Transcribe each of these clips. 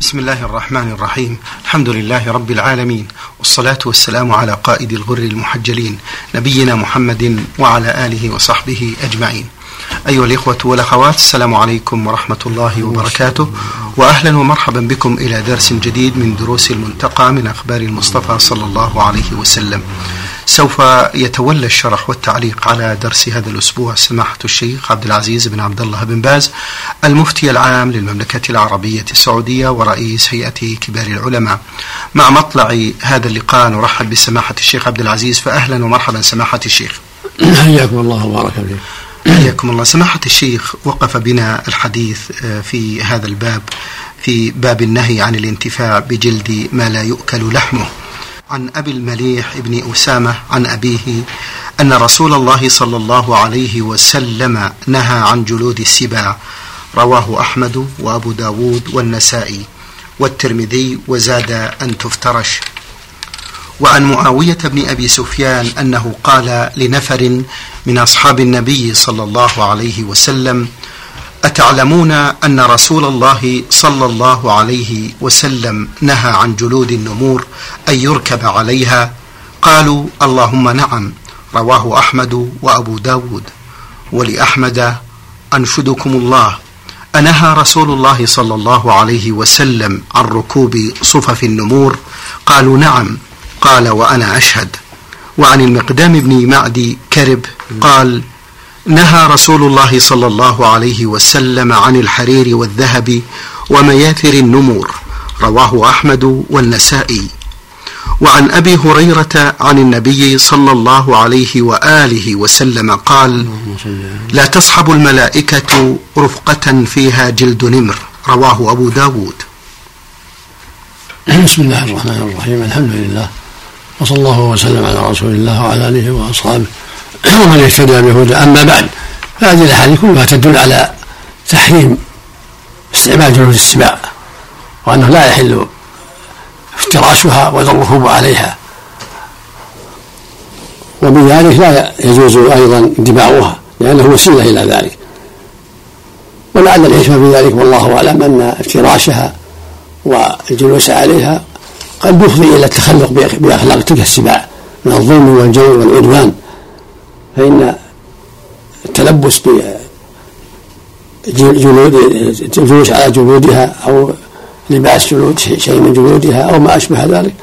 بسم الله الرحمن الرحيم الحمد لله رب العالمين والصلاة والسلام على قائد الغر المحجلين نبينا محمد وعلى آله وصحبه أجمعين أيها الإخوة والأخوات السلام عليكم ورحمة الله وبركاته وأهلا ومرحبا بكم إلى درس جديد من دروس المنتقى من أخبار المصطفى صلى الله عليه وسلم سوف يتولى الشرح والتعليق على درس هذا الأسبوع سماحة الشيخ عبد العزيز بن عبد الله بن باز المفتي العام للمملكة العربية السعودية ورئيس هيئة كبار العلماء. مع مطلع هذا اللقاء نرحب بسماحة الشيخ عبد العزيز. فأهلا ومرحبا سماحة الشيخ. حياكم الله وبارك فيك. حياكم الله. سماحة الشيخ وقف بنا الحديث في هذا الباب في باب النهي عن الانتفاع بجلد ما لا يؤكل لحمه. عن أبي المليح بن أسامة عن أبيه أن رسول الله صلى الله عليه وسلم نهى عن جلود السباع. رواه أحمد وأبو داود والنسائي والترمذي وزاد أن تفترش. وعن معاوية بن أبي سفيان أنه قال لنفر من أصحاب النبي صلى الله عليه وسلم أتعلمون أن رسول الله صلى الله عليه وسلم نهى عن جلود النمور أن يركب عليها. قالوا اللهم نعم رواه أحمد وأبو داود. ولأحمد أنشدكم الله. أنهى رسول الله صلى الله عليه وسلم عن ركوب صفف النمور. قالوا نعم قال وأنا أشهد. وعن المقدام بن معدي كرب قال نهى رسول الله صلى الله عليه وسلم عن الحرير والذهب ومياثر النمور رواه أحمد والنسائي. وعن أبي هريرة عن النبي صلى الله عليه وآله وسلم قال لا تصحب الملائكة رفقة فيها جلد نمر رواه أبو داود. بسم الله الرحمن الرحيم الحمد لله وصلى الله وسلم على رسول الله وعلى آله وأصحابه. ومن اهتدى بهدى أما بعد فهذه الأحاديث كلها تدل على تحريم استعمال جلود السباع وأنه لا يحل افتراشها ولا الركوب عليها وبذلك لا يجوز أيضا اتباعها لأنه وسيلة إلى ذلك. ولعل الحكمه في ذلك والله أعلم أن افتراشها والجلوس عليها قد يفضي إلى التخلق بأخلاق تلك السباع من الظلم والجور والعدوان. فإن التلبس بجلود الجلوس على جلودها أو لباس جلود شيء من جلودها أو ما أشبه ذلك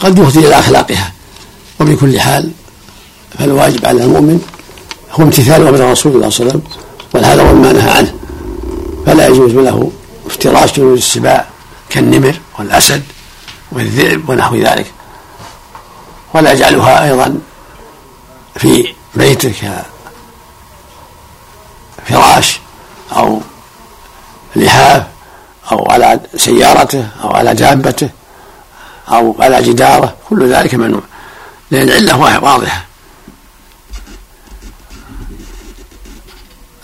قد يفضي إلى أخلاقها. وبكل حال فالواجب على المؤمن هو امتثال أمر رسول الله صلى الله عليه وسلم والحذر مما نهى عنه. فلا يجوز له افتراش جلود السباع كالنمر والأسد والذئب ونحو ذلك. ولا يجعلها أيضا في بيتك فراش أو لحاف أو على سيارته أو على دابته أو على جداره كل ذلك ممنوع لأن العلة واضحة.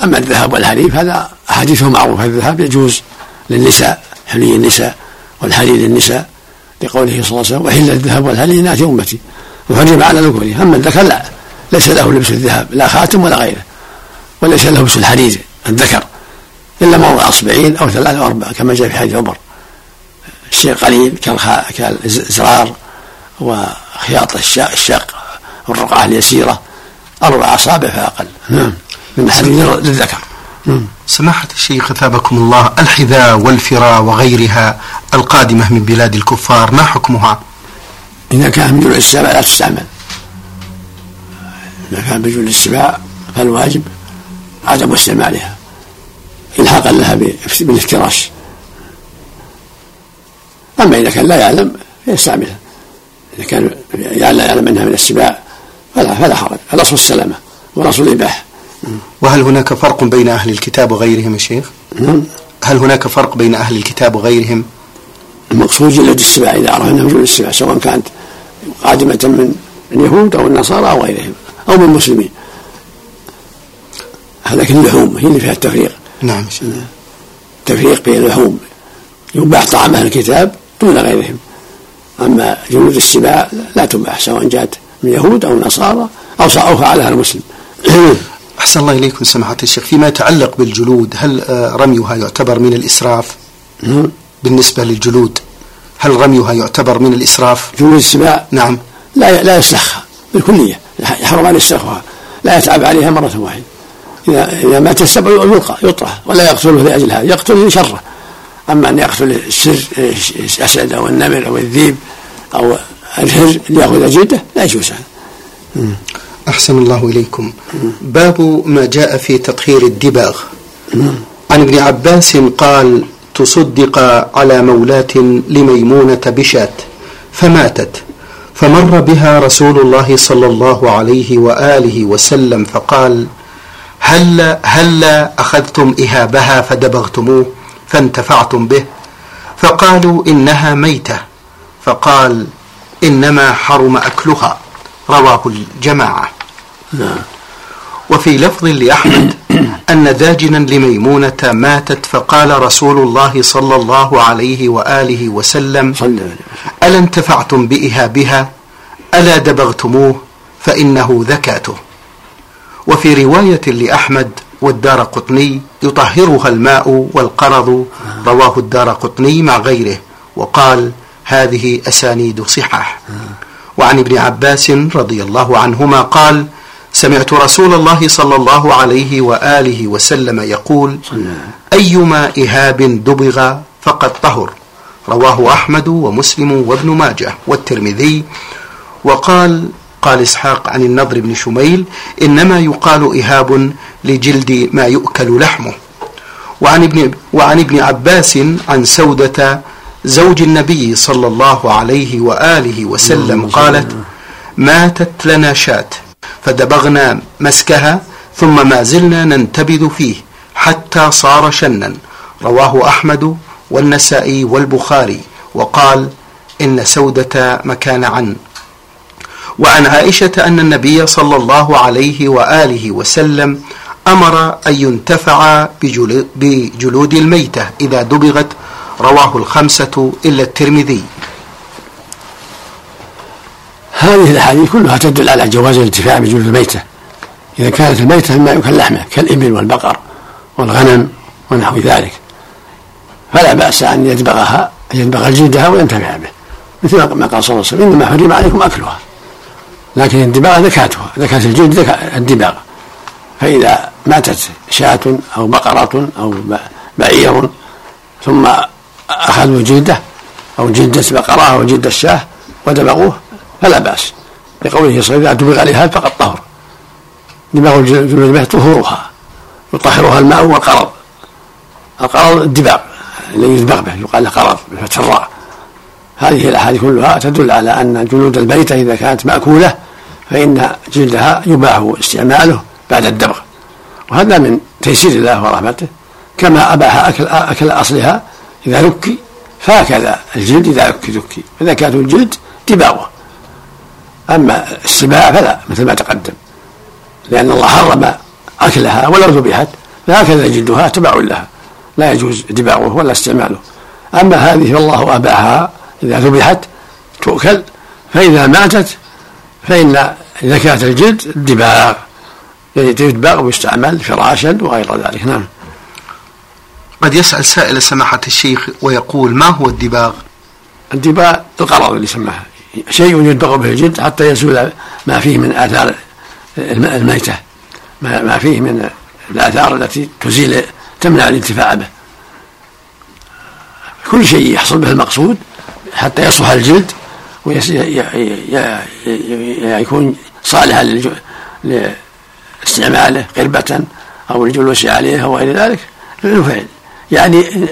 أما الذهب والحليب هذا أحاديثه معروفة الذهب يجوز للنساء حلي النساء والحلي للنساء لقوله صلى الله عليه وسلم وحل الذهب والحلي لناس أمتي. وحرم على ذكورها. أما الذكر لا. ليس له لبس الذهب لا خاتم ولا غيره وليس له لبس الحرير الذكر إلا موضع أصبعين أو ثلاثة أو أربعة كما جاء في حديث عمر. الشيء قليل كالزرار وخياط الشق والرقعة اليسيرة أربع أصابع فأقل. نعم. من الحرير للذكر. نعم. سماحة الشيخ أثابكم الله الحذاء والفراء وغيرها القادمة من بلاد الكفار ما حكمها؟ إذا كان من السبع لا تستعمل. إذا كان بجلد السباع فالواجب عدم استعمالها إلحاقا لها بالافتراش. أما إذا كان لا يعلم فيستعملها. إذا كان لا يعلم أنها من السباع فلا فلا حرج. الأصل السلامة والأصل الإباحة. وهل هناك فرق بين أهل الكتاب وغيرهم يا شيخ؟ نعم. هل هناك فرق بين أهل الكتاب وغيرهم؟ المقصود جلد السباع إذا عرف أنها جلد السباع سواء كانت قادمة من اليهود أو النصارى أو غيرهم. أو من المسلمين. لكن اللحوم هي اللي فيها التفريق. نعم تفريق بين اللحوم. يباح طعام أهل الكتاب دون غيرهم. أما جلود السباع لا تباح سواء جاءت من يهود أو نصارى أو أو فعلها المسلم. أحسن الله إليكم سماحة الشيخ. فيما يتعلق بالجلود هل رميها يعتبر من الإسراف؟ بالنسبة للجلود هل رميها يعتبر من الإسراف؟ جلود السباع نعم. لا لا يسلخها بالكلية يحرم عليه يسلخها لا يتعب عليها مرة واحدة. إذا إذا مات السبع يلقى يطرح ولا يقتله لأجل هذا يقتل لشره. أما أن يقتل السر الأسد أو النمر أو الذيب أو الهر ليأخذ جلده لا يجوز هذا. أحسن الله إليكم. باب ما جاء في تطهير الدباغ. عن ابن عباس قال تصدق على مولاة لميمونة بشاة فماتت. فمر بها رسول الله صلى الله عليه وآله وسلم فقال هل هل أخذتم إهابها فدبغتموه فانتفعتم به؟ فقالوا إنها ميتة. فقال إنما حرم أكلها. رواه الجماعة. نعم. وفي لفظ لأحمد أن داجنا لميمونة ماتت فقال رسول الله صلى الله عليه وآله وسلم. ألا انتفعتم بإهابها؟ ألا دبغتموه؟ فإنه ذكاته. وفي رواية لأحمد والدار قطني يطهرها الماء والقرض رواه الدار قطني مع غيره وقال هذه أسانيد صحاح. وعن ابن عباس رضي الله عنهما قال سمعت رسول الله صلى الله عليه وآله وسلم يقول أيما إهاب دبغ فقد طهر. رواه أحمد ومسلم وابن ماجه والترمذي. وقال قال إسحاق عن النضر بن شميل إنما يقال إهاب لجلد ما يؤكل لحمه. وعن ابن, وعن ابن عباس عن سودة زوج النبي صلى الله عليه وآله وسلم قالت ماتت لنا شاة فدبغنا مسكها ثم ما زلنا ننتبذ فيه حتى صار شنا. رواه أحمد والنسائي والبخاري وقال إن سودة مكان عن. وعن عائشة أن النبي صلى الله عليه وآله وسلم أمر أن ينتفع بجلود الميتة إذا دبغت. رواه الخمسة إلا الترمذي. هذه الأحاديث كلها تدل على جواز الانتفاع بجلود الميتة. إذا كانت الميتة مما يؤكل لحمه كالإبل والبقر والغنم ونحو ذلك. فلا بأس أن يدبغها أن يدبغ جلدها وينتفع به. مثل ما قال صلى الله عليه وسلم إنما حرم عليكم أكلها. لكن الدباغ ذكاتها ذكاة الجلد الدباغ فإذا ماتت شاة أو بقرة أو بعير ثم أخذوا جلده أو جلدة بقرة أو جلدة الشاة ودبغوه فلا بأس. لقوله صلى الله عليه وسلم دبغ عليها فقد طهر. دماغ الجلود طهورها يطهرها الماء والقرض. القرض الدباغ. الذي يدبغ به يقال له قرض بفتح الراء هذه الاحاديث كلها تدل على أن جلود البيته إذا كانت مأكولة فإن جلدها يباح استعماله بعد الدبغ. وهذا من تيسير الله ورحمته. كما أباح أكل أكل أصلها إذا ذكي فهكذا الجلد إذا ذكي ذكي فزكاه الجلد دباغه. أما السباع فلا مثل ما تقدم. لأن الله حرم أكلها ولو ذبحت فهكذا جلدها تبع لها. لا يجوز دباغه ولا استعماله. أما هذه فالله اباحها إذا ذبحت تؤكل فإذا ماتت فإن زكاة الجلد الدباغ يعني يدباغ ويستعمل فراشا وغير ذلك. نعم. قد يسأل سائل سماحة الشيخ ويقول ما هو الدباغ؟ الدباغ القرض اللي سماه شيء يدبغ به الجلد حتى يزول ما فيه من آثار الميتة. ما فيه من الآثار التي تزيل تمنع الانتفاع به. كل شيء يحصل به المقصود حتى يصلح الجلد ويكون صالحا لاستعماله قربة أو الجلوس عليه أو غير ذلك. فعل يعني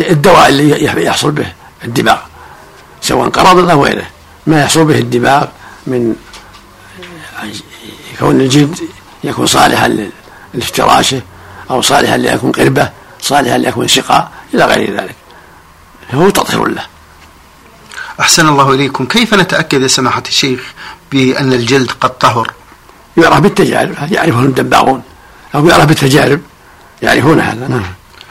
الدواء اللي يحصل به الدباغ سواء قرض أو غيره. ما يحصل به الدباغ من كون الجلد يكون صالحا لافتراشه أو صالحا ليكون قربة صالحا ليكون سقاء إلى غير ذلك. فهو تطهير له. أحسن الله إليكم. كيف نتأكد يا سماحة الشيخ بأن الجلد قد طهر؟ يعرف بالتجارب يعرفه الدباغون. أو يعرف بالتجارب يعرفون هذا نعم.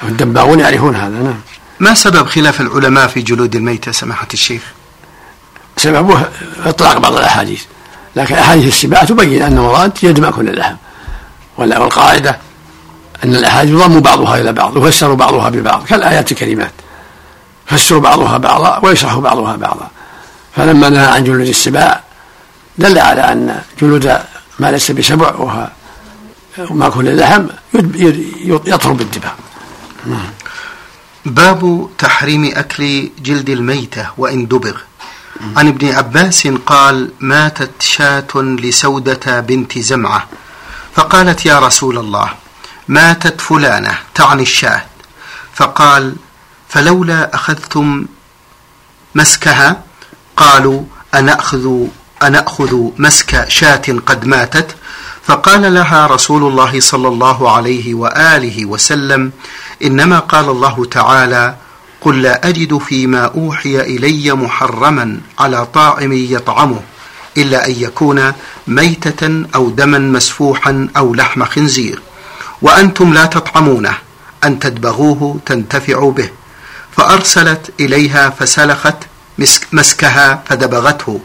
الدباغون يعرفون هذا نعم. ما سبب خلاف العلماء في جلود الميتة سماحة الشيخ؟ سببه إطلاق بعض الأحاديث. لكن أحاديث السباع تبين أن المراد يجمع كل اللحم والقاعدة أن الأحاديث يضم بعضها إلى بعض ويفسر بعضها ببعض كالآيات الكريمات. يفسر بعضها بعضا ويشرح بعضها بعضا. فلما نهى عن جلود السباع دل على أن جلود ما ليس بسبع وما كل اللحم يطرب الدباغ باب تحريم أكل جلد الميتة وإن دبغ. عن ابن عباس قال ماتت شاة لسودة بنت زمعة. فقالت يا رسول الله ماتت فلانة تعني الشاة فقال فلولا أخذتم مسكها؟ قالوا أنأخذ أنأخذ مسك شاة قد ماتت. فقال لها رسول الله صلى الله عليه وآله وسلم إنما قال الله تعالى قل لا أجد فيما أوحي إلي محرما على طاعم يطعمه إلا أن يكون ميتة أو دما مسفوحا أو لحم خنزير. وأنتم لا تطعمونه أن تدبغوه تنتفعوا به. فأرسلت إليها فسلخت مسكها فدبغته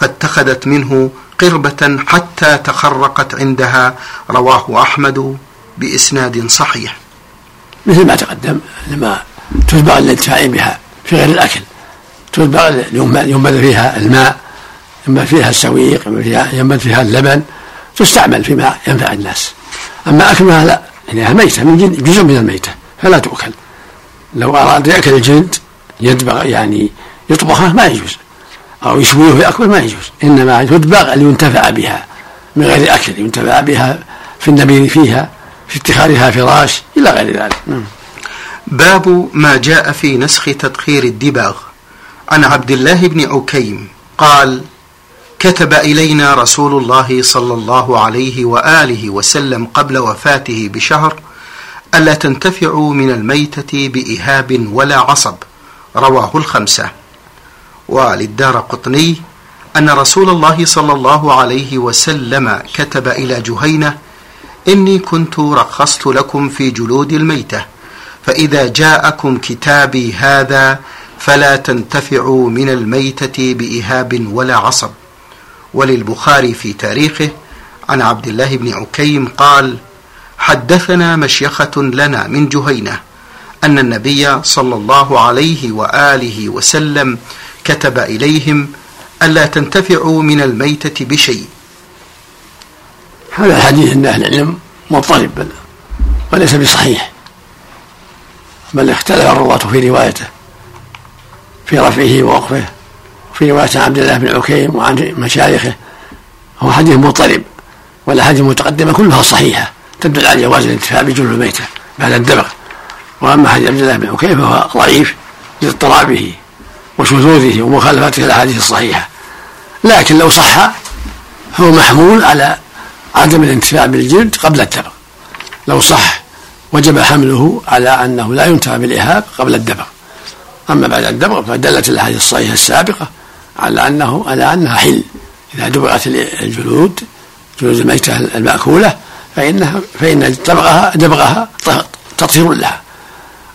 فاتخذت منه قربة حتى تخرقت عندها. رواه أحمد بإسناد صحيح. مثل ما تقدم لما تتبع الانتفاع بها في غير الأكل تتبع ينبذ فيها الماء ينبذ فيها السويق ينبذ فيها اللبن تستعمل فيما ينفع الناس. أما أكلها لا لأنها ميتة من جزء من الميتة فلا تؤكل. لو أراد يأكل الجلد يدبغ يعني يطبخه ما يجوز. أو يشويه ويأكل ما يجوز. إنما تدبغ لينتفع بها من غير أكل ينتفع بها في النبيذ فيها في اتخاذها فراش إلى غير ذلك. نعم. باب ما جاء في نسخ تدخير الدباغ. عن عبد الله بن عكيم قال كتب إلينا رسول الله صلى الله عليه وآله وسلم قبل وفاته بشهر ألا تنتفعوا من الميتة بإهاب ولا عصب رواه الخمسة. وللدار قطني أن رسول الله صلى الله عليه وسلم كتب إلى جهينة إني كنت رخصت لكم في جلود الميتة فإذا جاءكم كتابي هذا فلا تنتفعوا من الميتة بإهاب ولا عصب. وللبخاري في تاريخه عن عبد الله بن عكيم قال حدثنا مشيخة لنا من جهينة أن النبي صلى الله عليه وآله وسلم كتب إليهم ألا تنتفعوا من الميتة بشيء. هذا الحديث عند أهل العلم مضطرب بل وليس بصحيح بل اختلف الرواة في روايته في رفعه ووقفه. في رواية عبد الله بن عكيم وعن مشايخه هو حديث مضطرب والأحاديث المتقدمة كلها صحيحة تدل على جواز الانتفاع بجلد الميتة بعد الدبغ وأما حديث عبد الله بن عكيم فهو ضعيف لاضطرابه وشذوذه ومخالفته الأحاديث الصحيحة. لكن لو صح فهو محمول على عدم الانتفاع بالجلد قبل الدبغ. لو صح وجب حمله على أنه لا ينتفع بالإهاب قبل الدبغ. أما بعد الدبغ فدلت الأحاديث الصحيحة السابقة على أنه على أنها حل. إذا دبغت الجلود جلود الميتة المأكولة فإنها فإن دبغها دبغها تطهير لها.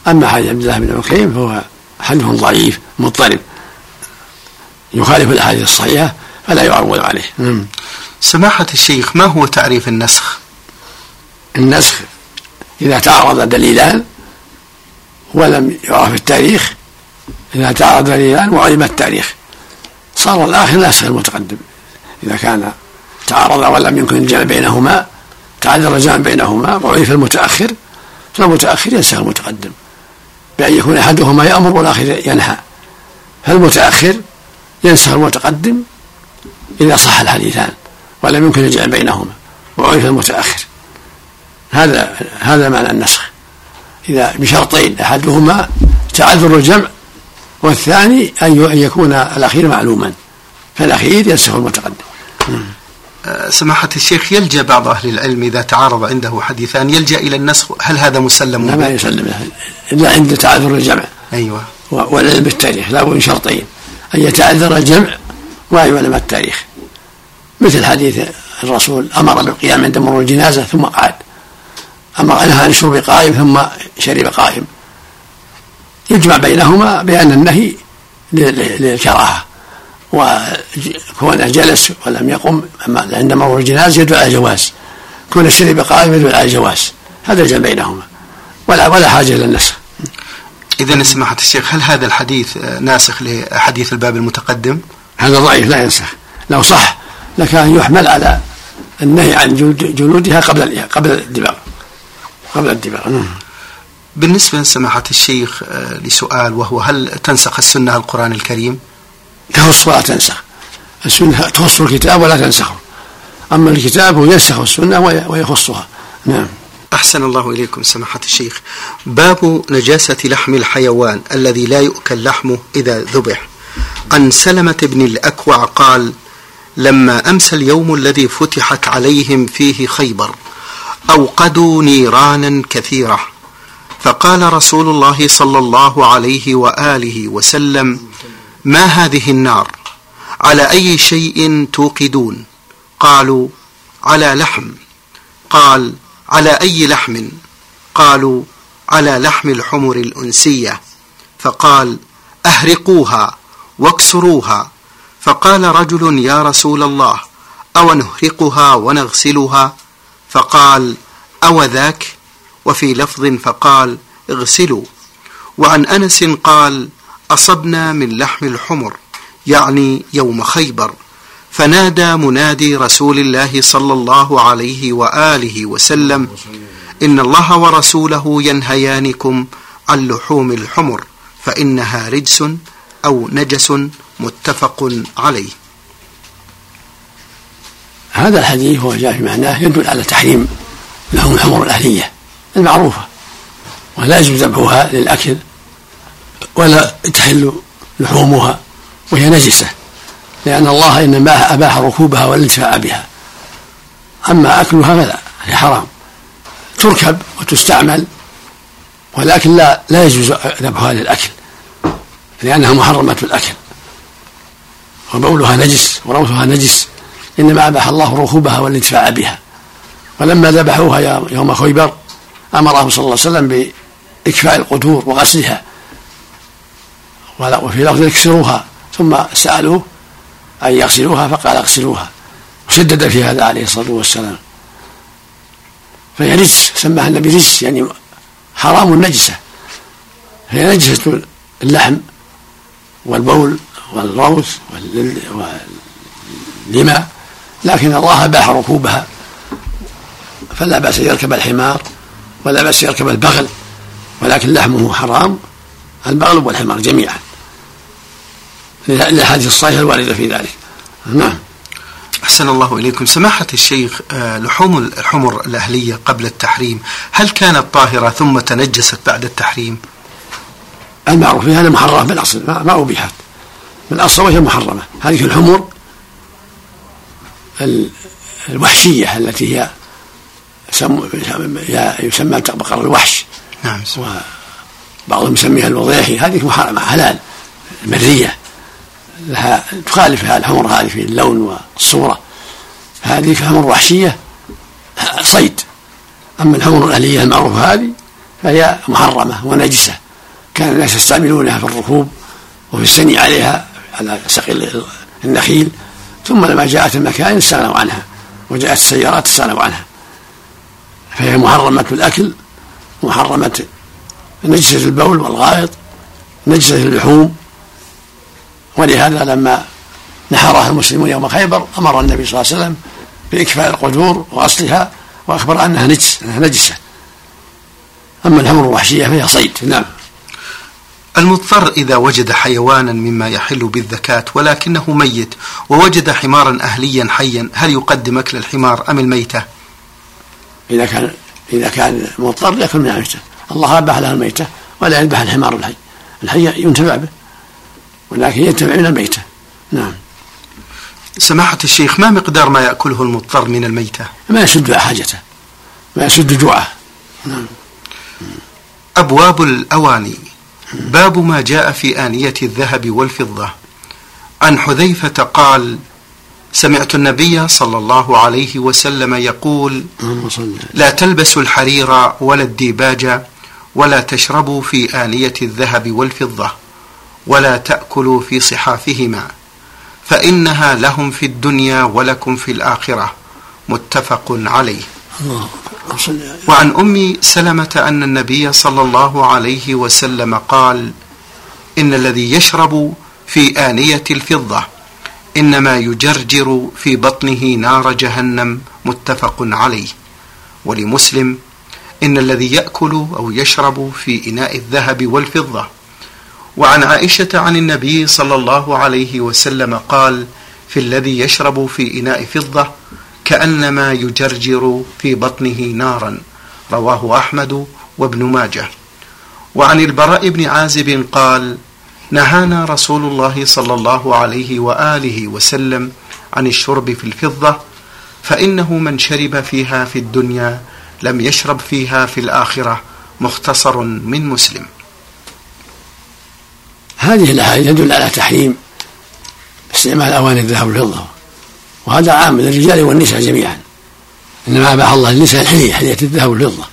أما حديث عبد الله بن عكيم فهو حديث ضعيف مضطرب. يخالف الأحاديث الصحيحة فلا يعول عليه. نعم. سماحة الشيخ ما هو تعريف النسخ؟ النسخ إذا تعارض دليلان ولم يعرف التاريخ إذا تعارض دليلان وعلم التاريخ. صار الآخر ناسخ المتقدم. إذا كان تعارض ولم يمكن الجمع بينهما تعذر الجمع بينهما وعرف المتأخر فالمتأخر ينسخ المتقدم. بأن يكون أحدهما يأمر والآخر ينهى. فالمتأخر ينسخ المتقدم إذا صح الحديثان ولم يمكن الجمع بينهما. وعرف المتأخر. هذا هذا معنى النسخ. إذا بشرطين أحدهما تعذر الجمع والثاني أن يكون الأخير معلوما فالأخير ينسخ المتقدم. أه، سماحة الشيخ يلجأ بعض أهل العلم إذا تعارض عنده حديثان يلجأ إلى النسخ هل هذا مسلم؟ لا ما يسلم. إلا عند تعذر الجمع. أيوة. والعلم بالتاريخ لا من شرطين. أن يتعذر الجمع وأن يعلم التاريخ. مثل حديث الرسول أمر بالقيام عند مرور الجنازة ثم قعد أمر نهى عن الشرب قائم ثم شرب قائم. يجمع بينهما بأن النهي للكراهة. وكونه جلس ولم يقم عند مرور الجنازة يدل على جواز. كون الشرب قائم يدل على جواز. هذا الجمع بينهما. ولا ولا حاجة إلى النسخ. إذا سماحة الشيخ هل هذا الحديث ناسخ لحديث الباب المتقدم؟ هذا ضعيف لا ينسخ. لو صح لكان يحمل على النهي عن جلودها قبل قبل الدباغ. قبل الدباغ. نعم. بالنسبة لسماحة الشيخ آه، لسؤال وهو هل تنسخ السنة القرآن الكريم؟ تخص ولا تنسخ. السنة تخص الكتاب ولا تنسخه. أما الكتاب ينسخ السنة ويخصها. نعم. أحسن الله إليكم سماحة الشيخ. باب نجاسة لحم الحيوان الذي لا يؤكل لحمه إذا ذبح. عن سلمة بن الأكوع قال لما أمسى اليوم الذي فتحت عليهم فيه خيبر أوقدوا نيرانا كثيرة. فقال رسول الله صلى الله عليه وآله وسلم ما هذه النار؟ على أي شيء توقدون؟ قالوا على لحم. قال على أي لحم؟ قالوا على لحم الحمر الأنسية. فقال أهرقوها واكسروها. فقال رجل يا رسول الله أو نهرقها ونغسلها؟ فقال أو ذاك؟ وفي لفظ فقال اغسلوا. وعن أنس قال أصبنا من لحم الحمر يعني يوم خيبر. فنادى منادي رسول الله صلى الله عليه وآله وسلم إن الله ورسوله ينهيانكم عن لحوم الحمر فإنها رجس أو نجس متفق عليه. هذا الحديث هو جاء في معناه يدل على تحريم لحوم الحمر الأهلية. المعروفة. ولا يجوز ذبحها للأكل ولا تحل لحومها وهي نجسة لأن الله إنما أباح ركوبها والانتفاع بها. أما أكلها فلا هي حرام. تركب وتستعمل ولكن لا لا يجوز ذبحها للأكل لأنها محرمة الأكل. وبولها نجس وروثها نجس إنما أباح الله ركوبها والانتفاع بها. ولما ذبحوها يوم خيبر أمرهم صلى الله عليه وسلم بإكفاء القدور وغسلها. وفي لفظ اكسروها ثم سألوه أن يغسلوها فقال اغسلوها. وشدد في هذا عليه الصلاة والسلام. فهي رجس سماها النبي رجس يعني حرام نجسة هي نجسة اللحم والبول والروث واللماء لكن الله أباح ركوبها فلا بأس يركب الحمار. ولا بأس يركب البغل ولكن لحمه حرام البغل والحمار جميعا. للأحاديث الصحيحة الواردة في ذلك. نعم. أحسن الله إليكم. سماحة الشيخ آه، لحوم الحمر الأهلية قبل التحريم هل كانت طاهرة ثم تنجست بعد التحريم؟ المعروف في هذا محرمة بالأصل ما أبيحت. بالأصل وهي محرمة. هذه الحمر الوحشية التي هي يسمى بقر الوحش. نعم. وبعضهم يسميها الوضيحي. هذه محرمة حلال المرية لها تخالف الحمر هذه في اللون والصورة. هذه حمر وحشية صيد. أما الحمر الأهلية المعروفة هذه فهي محرمة ونجسة. كان الناس يستعملونها في الركوب وفي السني عليها على سقي النخيل. ثم لما جاءت المكان استغنوا عنها وجاءت السيارات استغنوا عنها. فهي محرمة الأكل محرمة نجسة البول والغائط نجسة اللحوم. ولهذا لما نحرها المسلمون يوم خيبر أمر النبي صلى الله عليه وسلم بإكفاء القدور وأصلها وأخبر أنها نجس أنها نجسة. أما الحمر الوحشية فهي صيد. نعم. المضطر إذا وجد حيوانا مما يحل بالذكاة ولكنه ميت ووجد حمارا أهليا حيا هل يقدم أكل الحمار أم الميتة؟ إذا كان إذا كان مضطر يأكل من الميتة. الله أباح له الميتة ولا يذبح الحمار الحي الحي ينتفع به ولكن يتبعون الميتة. نعم. سماحة الشيخ ما مقدار ما يأكله المضطر من الميتة؟ ما يسد حاجته. ما يسد جوعه. نعم. أبواب الأواني. باب ما جاء في آنية الذهب والفضة. عن حذيفة قال سمعت النبي صلى الله عليه وسلم يقول لا تلبسوا الحرير ولا الديباج ولا تشربوا في آنية الذهب والفضة ولا تأكلوا في صحافهما فإنها لهم في الدنيا ولكم في الآخرة متفق عليه. وعن أم سلمة أن النبي صلى الله عليه وسلم قال إن الذي يشرب في آنية الفضة إنما يجرجر في بطنه نار جهنم متفق عليه. ولمسلم إن الذي يأكل أو يشرب في إناء الذهب والفضة. وعن عائشة عن النبي صلى الله عليه وسلم قال في الذي يشرب في إناء فضة كأنما يجرجر في بطنه نارا. رواه أحمد وابن ماجه. وعن البراء بن عازب قال نهانا رسول الله صلى الله عليه وآله وسلم عن الشرب في الفضة فإنه من شرب فيها في الدنيا لم يشرب فيها في الآخرة مختصر من مسلم. هذه الأحاديث تدل على تحريم استعمال أواني الذهب والفضة وهذا عام للرجال والنساء جميعا. إنما أباح الله للنساء الحلية حلية الذهب والفضة.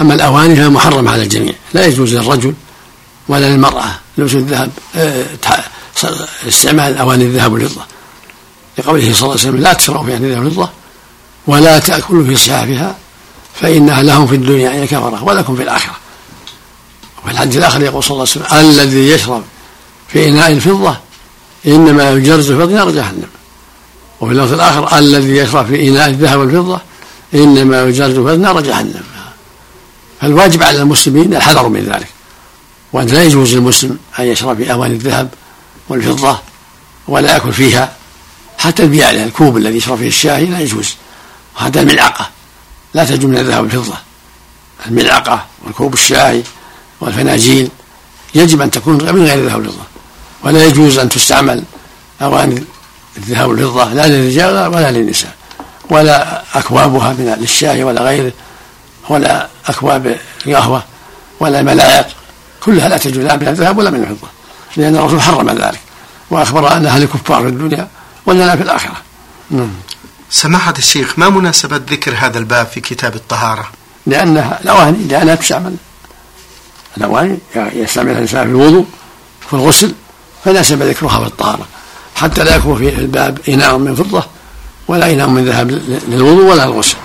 أما الأواني فهي محرمة على الجميع لا يجوز للرجل ولا للمرأة لبس الذهب؟ آه، استعمال أواني الذهب والفضة. لقوله صلى الله عليه وسلم لا تشربوا في الذهب والفضة ولا تأكلوا في صحافها فإنها لهم في الدنيا أي كفرة ولكم في الآخرة. وفي الحديث الآخر يقول صلى الله عليه وسلم الذي يشرب في إناء الفضة إنما يجرز في نار جهنم. وفي اللفظ الآخر الذي يشرب في إناء الذهب والفضة إنما يجرز في نار جهنم. فالواجب على المسلمين الحذر من ذلك. وأن لا يجوز للمسلم أن يشرب في أواني الذهب والفضة ولا يأكل فيها. حتى البيالة الكوب الذي يشرب فيه الشاي لا يجوز. وحتى الملعقة. لا تجوز من الذهب والفضة. الملعقة والكوب الشاي والفناجيل يجب أن تكون من غير الذهب والفضة. ولا يجوز أن تستعمل أواني الذهب والفضة لا للرجال ولا للنساء. ولا أكوابها من للشاي ولا غيره. ولا أكواب القهوة ولا ملاعق كلها لا تجوز لا من الذهب ولا من الفضة لأن الرسول حرم ذلك وأخبر أنها للكفار في الدنيا ولنا في الآخرة. نعم. سماحة الشيخ ما مناسبة ذكر هذا الباب في كتاب الطهارة؟ لأنها الأواني لأنها تستعمل الأواني يستعملها الإنسان في الوضوء في الغسل فناسب ذكرها في الطهارة. حتى لا يكون في الباب إناء من فضة ولا إناء من ذهب للوضوء ولا الغسل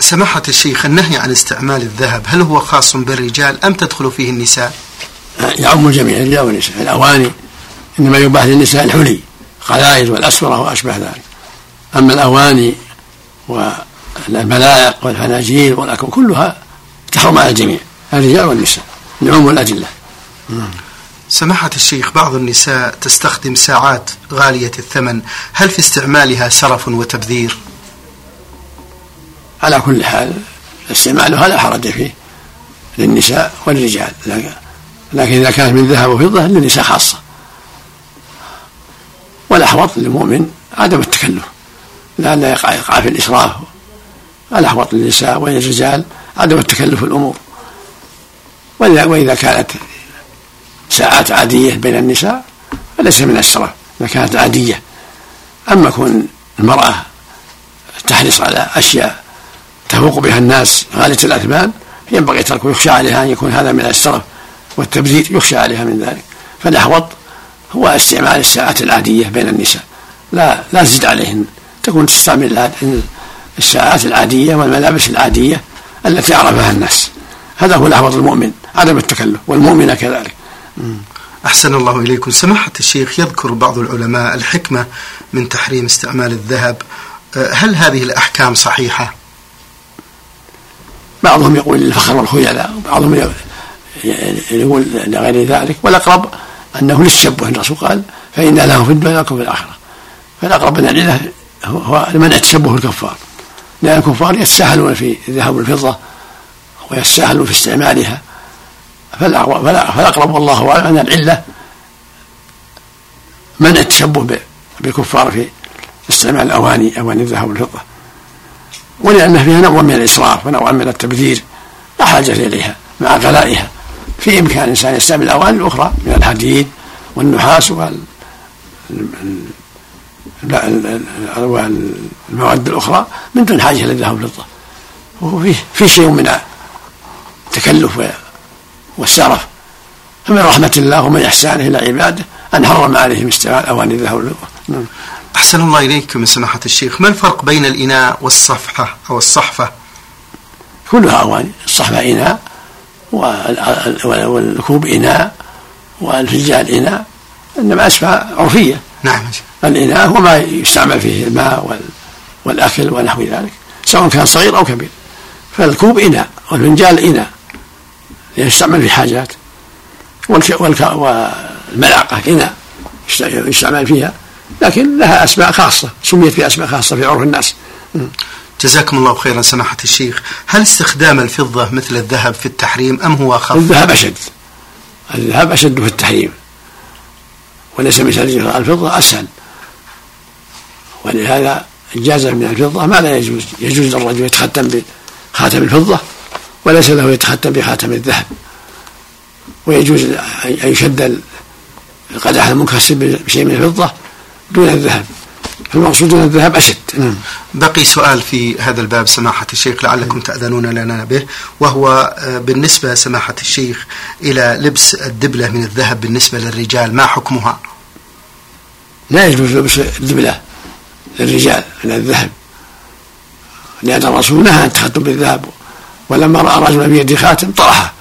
سماحة الشيخ النهي عن استعمال الذهب هل هو خاص بالرجال أم تدخل فيه النساء؟ يعم الجميع الرجال والنساء الأواني إنما يباح للنساء الحلي القلائد والأسورة وأشبه ذلك. أما الأواني والملاعق والفناجيل والأكواب كلها تحرم على الجميع الرجال والنساء لعموم الأدلة. سماحة الشيخ بعض النساء تستخدم ساعات غالية الثمن هل في استعمالها سرف وتبذير؟ على كل حال استعمالها لا حرج فيه للنساء والرجال. لكن إذا كانت من ذهب وفضة للنساء خاصة. والأحوط للمؤمن عدم التكلف. لئلا يقع يقع في الإسراف. الأحوط للنساء وللرجال عدم التكلف في الأمور. وإذا كانت ساعات عادية بين النساء فليس من السرف إذا كانت عادية. أما كون المرأة تحرص على أشياء تفوق بها الناس غالية الأثمان ينبغي تركه يخشى عليها أن يكون هذا من السرف والتبذير يخشى عليها من ذلك. فالأحوط هو استعمال الساعات العادية بين النساء. لا لا تزيد عليهن. تكون تستعمل الساعات العادية والملابس العادية التي عرفها الناس. هذا هو الأحوط المؤمن عدم التكلف والمؤمنة كذلك. أحسن الله إليكم. سماحة الشيخ يذكر بعض العلماء الحكمة من تحريم استعمال الذهب. أه، هل هذه الأحكام صحيحة؟ بعضهم يقول للفخر والخيلاء وبعضهم يقول لغير ذلك. والأقرب أنه للتشبه الرسول قال فإن له في الدنيا لكم في الآخرة. فالأقرب من العلة هو منع التشبه الكفار. لأن الكفار يتساهلون في الذهب والفضة ويستاهلون في استعمالها. فالأقرب والله أعلم أن العلة منع التشبه بالكفار في استعمال الأواني أواني الذهب والفضة. ولأن فيها نوع من الإسراف ونوع من التبذير. لا حاجة إليها مع غلائها. في إمكان الإنسان يستعمل الأواني الأخرى من الحديد والنحاس وال والمواد الأخرى من دون حاجة إلى الذهب والفضة وفيه في شيء من التكلف والسرف. فمن رحمة الله ومن إحسانه إلى عباده أن حرم عليهم استعمال أواني الذهب والفضة. أحسن الله إليكم سماحة الشيخ. ما الفرق بين الإناء والصفحة أو الصحفة؟ كلها أواني الصحفة إناء والكوب إناء والفنجان إناء إنما أسماء عرفية. نعم الإناء هو ما يستعمل فيه الماء والأكل ونحو ذلك سواء كان صغير أو كبير. فالكوب إناء والفنجان إناء يستعمل في حاجات والملعقة إناء يستعمل فيها لكن لها أسماء خاصة سميت بأسماء خاصة في عرف الناس. جزاكم الله خيرا سماحة الشيخ. هل استخدام الفضة مثل الذهب في التحريم أم هو أخف الذهب أشد. الذهب أشد في التحريم. وليس مثل الفضة أسهل. ولهذا جاز من الفضة ما لا يجوز. يجوز للرجل يتختم بخاتم الفضة وليس له يتختم بخاتم الذهب. ويجوز أن يشد القدح المنكسر بشيء من الفضة دون الذهب. فالمقصود دون الذهب أشد. نعم. بقي سؤال في هذا الباب سماحة الشيخ لعلكم تأذنون لنا به وهو آه، بالنسبة سماحة الشيخ إلى لبس الدبلة من الذهب بالنسبة للرجال ما حكمها؟ لا يجوز لبس الدبلة للرجال من الذهب لأن الرسول نهى عن التختم بالذهب ولما رأى رجلا في يده خاتم طرحه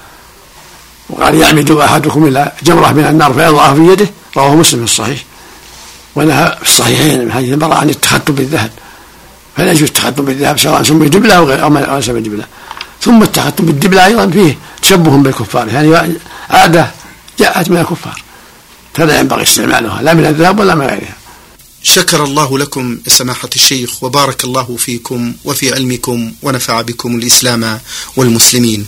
وقال يعمد أحدكم إلى جمرة من النار فيضعها في يده رواه مسلم في الصحيح. ونهى في الصحيحين من حديث المرأة عن التختم بالذهب. فلا يجوز التختم بالذهب سواء سمي دبلة أو غير أو ما سمي دبلة ثم التختم بالدبلة أيضا فيه تشبه بالكفار. يعني عادة جاءت من الكفار. فلا ينبغي استعمالها لا من الذهب ولا من غيرها. شكر الله لكم سماحة الشيخ وبارك الله فيكم وفي علمكم ونفع بكم الإسلام والمسلمين.